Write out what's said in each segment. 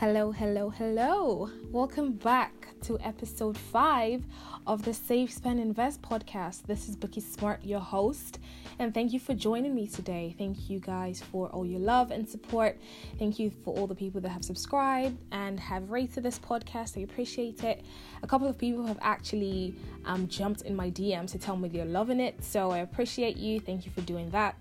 Hello, hello, hello. Welcome back to episode five of the Save, Spend, Invest podcast. This is Bookie Smart, your host, and thank you for joining me today. Thank you guys for all your love and support. Thank you for all the people that have subscribed and have rated this podcast. I appreciate it. A couple of people have actually um, jumped in my DMs to tell me they're loving it, so I appreciate you. Thank you for doing that.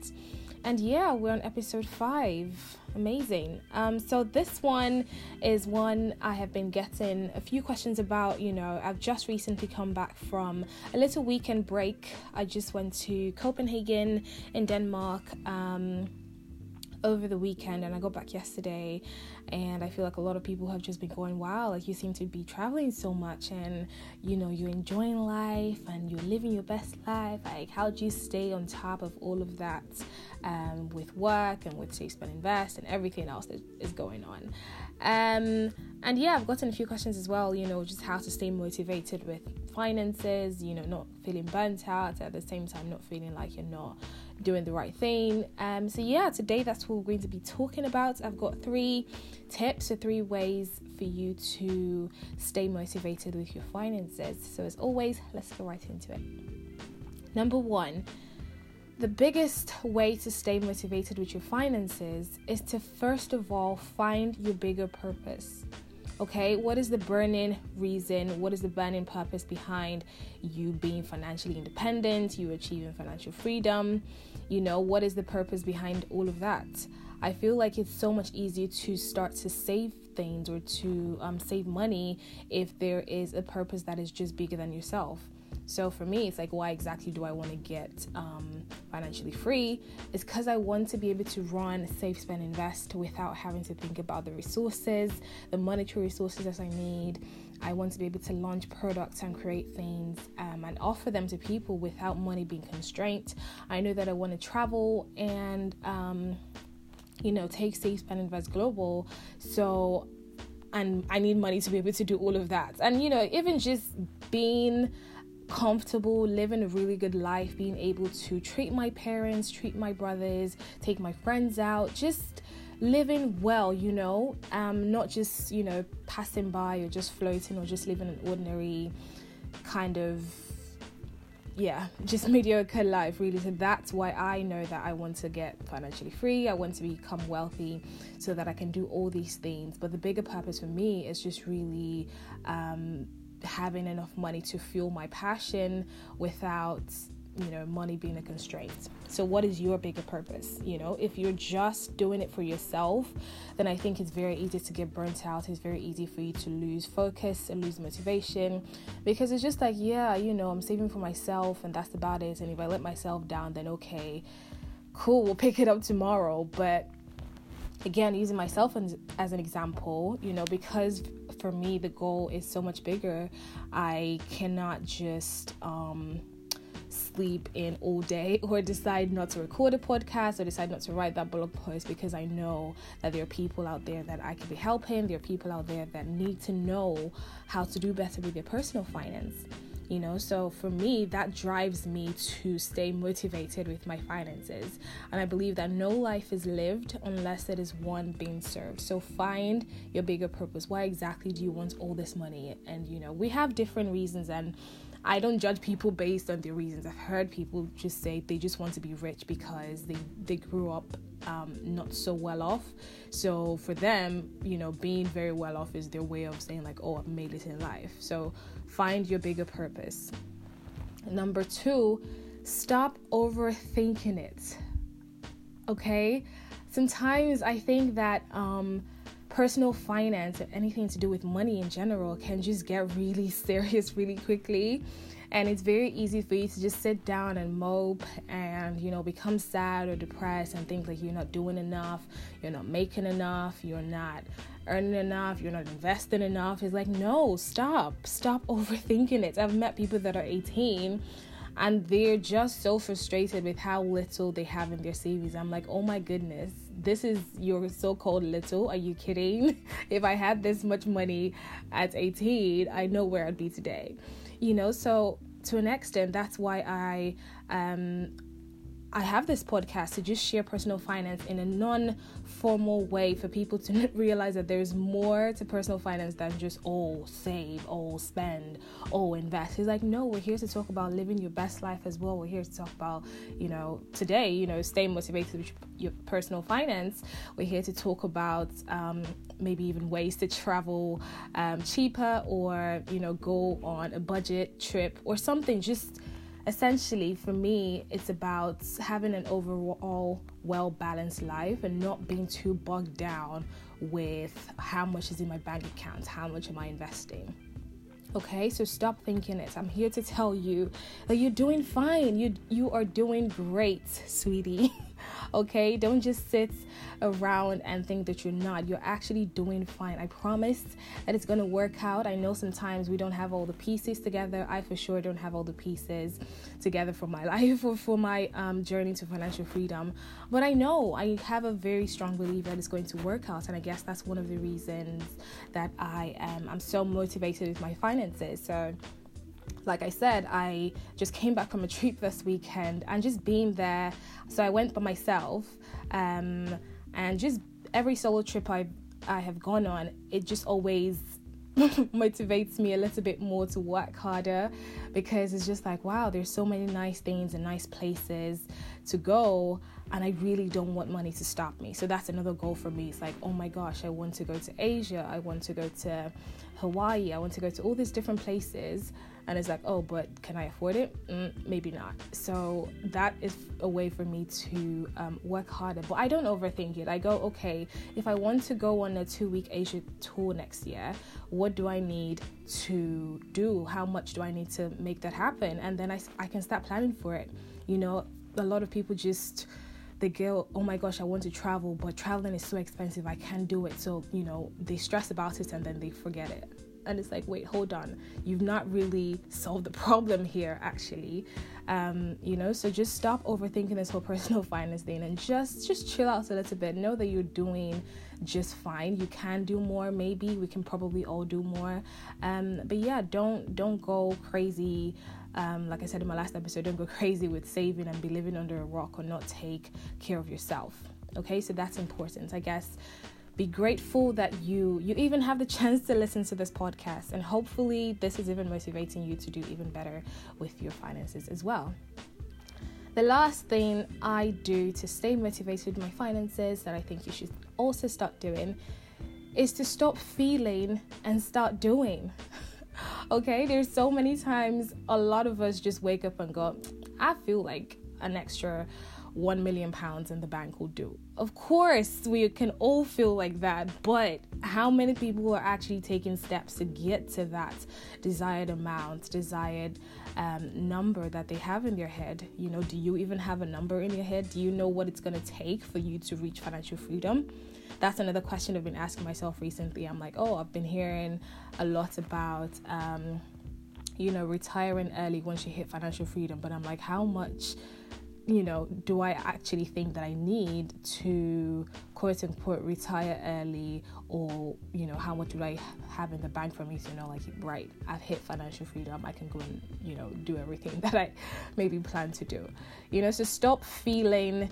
And yeah, we're on episode five. Amazing. Um, so this one is one I have been getting a few questions about. You know, I've just recently come back from a little weekend break. I just went to Copenhagen in Denmark. Um, over the weekend and I got back yesterday and I feel like a lot of people have just been going wow like you seem to be traveling so much and you know you're enjoying life and you're living your best life like how do you stay on top of all of that um, with work and with save spend invest and everything else that is going on um, and yeah I've gotten a few questions as well you know just how to stay motivated with finances you know not feeling burnt out at the same time not feeling like you're not doing the right thing. Um, so yeah, today that's what we're going to be talking about. I've got three tips or three ways for you to stay motivated with your finances. So as always, let's go right into it. Number one, the biggest way to stay motivated with your finances is to first of all find your bigger purpose. Okay, what is the burning reason? What is the burning purpose behind you being financially independent, you achieving financial freedom? You know, what is the purpose behind all of that? I feel like it's so much easier to start to save things or to um, save money if there is a purpose that is just bigger than yourself. So for me, it's like, why exactly do I want to get um, financially free? It's because I want to be able to run, save, spend, invest without having to think about the resources, the monetary resources that I need. I want to be able to launch products and create things um, and offer them to people without money being constrained. I know that I want to travel and, um, you know, take Save, Spend, Invest Global. So, and I need money to be able to do all of that. And, you know, even just being comfortable, living a really good life, being able to treat my parents, treat my brothers, take my friends out, just living well, you know, um, not just, you know, passing by or just floating or just living an ordinary kind of yeah, just mediocre life, really. So that's why I know that I want to get financially free. I want to become wealthy so that I can do all these things. But the bigger purpose for me is just really um, having enough money to fuel my passion without you know money being a constraint. So what is your bigger purpose? You know if you're just doing it for yourself then i think it's very easy to get burnt out. It's very easy for you to lose focus and lose motivation because it's just like yeah you know i'm saving for myself and that's about it. And if i let myself down then okay cool we'll pick it up tomorrow. But again using myself as, an example you know because for me the goal is so much bigger i cannot just um sleep in all day or decide not to record a podcast or decide not to write that blog post because I know that there are people out there that I could be helping. There are people out there that need to know how to do better with their personal finance you know? So for me that drives me to stay motivated with my finances. And i believe that no life is lived unless it is one being served. So find your bigger purpose. Why exactly do you want all this money? And you know we have different reasons and I don't judge people based on their reasons. I've heard people just say they just want to be rich because they they grew up um, not so well off. So for them, you know, being very well off is their way of saying like, "Oh, I've made it in life." So find your bigger purpose. Number two, stop overthinking it. Okay, sometimes I think that um, personal finance and anything to do with money in general can just get really serious really quickly. And it's very easy for you to just sit down and mope and you know become sad or depressed and think like you're not doing enough you're not making enough you're not earning enough you're not investing enough. It's like no stop stop overthinking it. I've met people that are 18 and they're just so frustrated with how little they have in their savings. I'm like oh my goodness this is your so-called little. Are you kidding? If i had this much money at 18 i know where i'd be today. You know so to an extent that's why i um I have this podcast to just share personal finance in a non formal way for people to realize that there's more to personal finance than just, oh, save, oh, spend, oh, invest. He's like, no, we're here to talk about living your best life as well. We're here to talk about, you know, today, you know, stay motivated with your personal finance. We're here to talk about um, maybe even ways to travel um, cheaper or, you know, go on a budget trip or something. Just essentially for me it's about having an overall well balanced life and not being too bogged down with how much is in my bank account how much am i investing. Okay so stop thinking it i'm here to tell you that you're doing fine. You you are doing great sweetie okay? Don't just sit around and think that you're not. You're actually doing fine. I promise that it's going to work out. I know sometimes we don't have all the pieces together. I for sure don't have all the pieces together for my life or for my um, journey to financial freedom. But i know i have a very strong belief that it's going to work out and i guess that's one of the reasons that i am i'm so motivated with my finances. So like I said, I just came back from a trip this weekend and just being there. So I went by myself, um, and just every solo trip I I have gone on, it just always motivates me a little bit more to work harder because it's just like wow, there's so many nice things and nice places to go and I really don't want money to stop me. So that's another goal for me. It's like, oh my gosh, I want to go to Asia, I want to go to Hawaii, I want to go to all these different places and it's like oh but can i afford it? Mm, maybe not. So that is a way for me to um, work harder but i don't overthink it. I go okay if i want to go on a two week asia tour next year what do i need to do? How much do i need to make that happen? And then i, I can start planning for it. You know a lot of people just they go, oh my gosh, I want to travel, but traveling is so expensive, I can't do it. So, you know, they stress about it and then they forget it and it's like wait hold on. You've not really solved the problem here actually. Um, you know so just stop overthinking this whole personal finance thing and just just chill out a little bit. Know that you're doing just fine. You can do more maybe. We can probably all do more. Um, but yeah don't don't go crazy. Um, like I said in my last episode, don't go crazy with saving and be living under a rock or not take care of yourself. Okay, so that's important. I guess be grateful that you you even have the chance to listen to this podcast and hopefully this is even motivating you to do even better with your finances as well the last thing i do to stay motivated with my finances that i think you should also start doing is to stop feeling and start doing okay there's so many times a lot of us just wake up and go i feel like an extra 1 million pounds in the bank will do. Of course, we can all feel like that, but how many people are actually taking steps to get to that desired amount, desired um, number that they have in their head? You know, do you even have a number in your head? Do you know what it's going to take for you to reach financial freedom? That's another question I've been asking myself recently. I'm like, oh, I've been hearing a lot about. Um, you know, retiring early once you hit financial freedom, but I'm like, how much you know, do I actually think that I need to quote unquote retire early, or you know, how much do I have in the bank for me to know, like, right, I've hit financial freedom, I can go and you know do everything that I maybe plan to do, you know, so stop feeling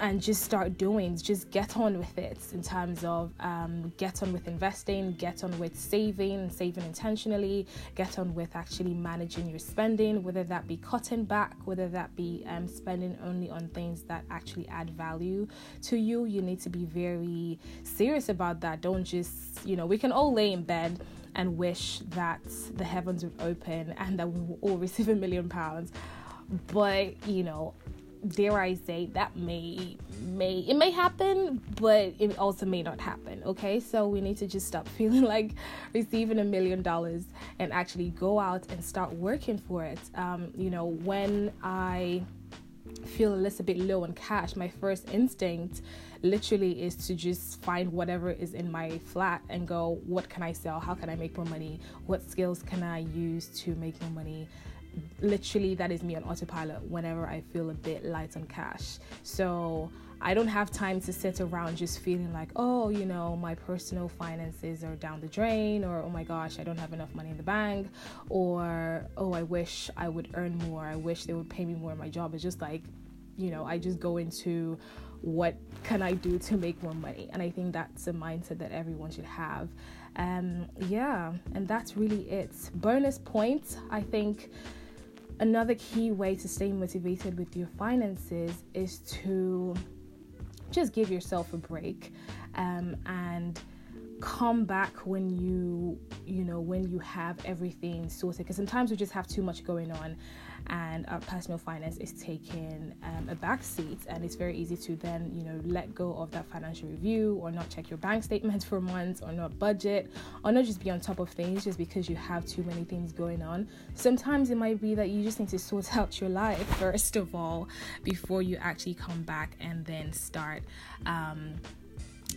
and just start doing just get on with it in terms of um, get on with investing get on with saving saving intentionally get on with actually managing your spending whether that be cutting back whether that be um, spending only on things that actually add value to you. You need to be very serious about that. Don't just you know we can all lay in bed and wish that the heavens would open and that we will all receive a million pounds but you know dare I say that may may it may happen, but it also may not happen. Okay, so we need to just stop feeling like receiving a million dollars and actually go out and start working for it. Um, you know, when I feel a little bit low on cash, my first instinct literally is to just find whatever is in my flat and go, what can I sell? How can I make more money? What skills can I use to make more money? Literally that is me on autopilot whenever I feel a bit light on cash. So I don't have time to sit around just feeling like, oh, you know, my personal finances are down the drain, or oh my gosh, I don't have enough money in the bank, or oh, I wish I would earn more. I wish they would pay me more in my job. It's just like, you know, I just go into what can I do to make more money? And I think that's a mindset that everyone should have. Um, yeah, and that's really it. Bonus points, I think another key way to stay motivated with your finances is to just give yourself a break um, and come back when you you know when you have everything sorted because sometimes we just have too much going on and our personal finance is taking um, a back seat and it's very easy to then you know let go of that financial review or not check your bank statements for months or not budget or not just be on top of things just because you have too many things going on. Sometimes it might be that you just need to sort out your life first of all before you actually come back and then start um,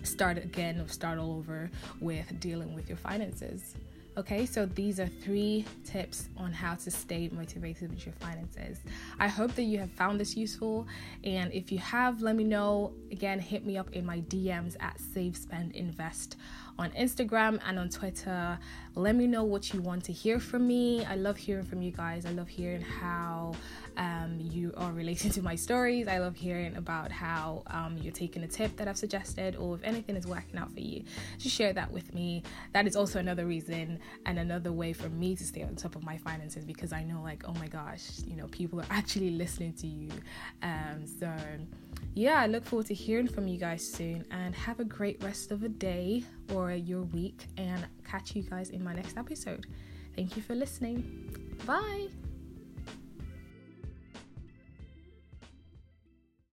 start again start all over with dealing with your finances. Okay, so these are three tips on how to stay motivated with your finances. I hope that you have found this useful, and if you have, let me know. Again, hit me up in my DMs at Save Spend Invest on Instagram and on Twitter. Let me know what you want to hear from me. I love hearing from you guys. I love hearing how um, you are relating to my stories. I love hearing about how um, you're taking a tip that I've suggested, or if anything is working out for you, just share that with me. That is also another reason and another way for me to stay on top of my finances because I know, like, oh my gosh, you know, people are actually listening to you. Um, so, yeah, I look forward to hearing from you guys soon and have a great rest of the day or your week and catch you guys in my next episode. Thank you for listening. Bye.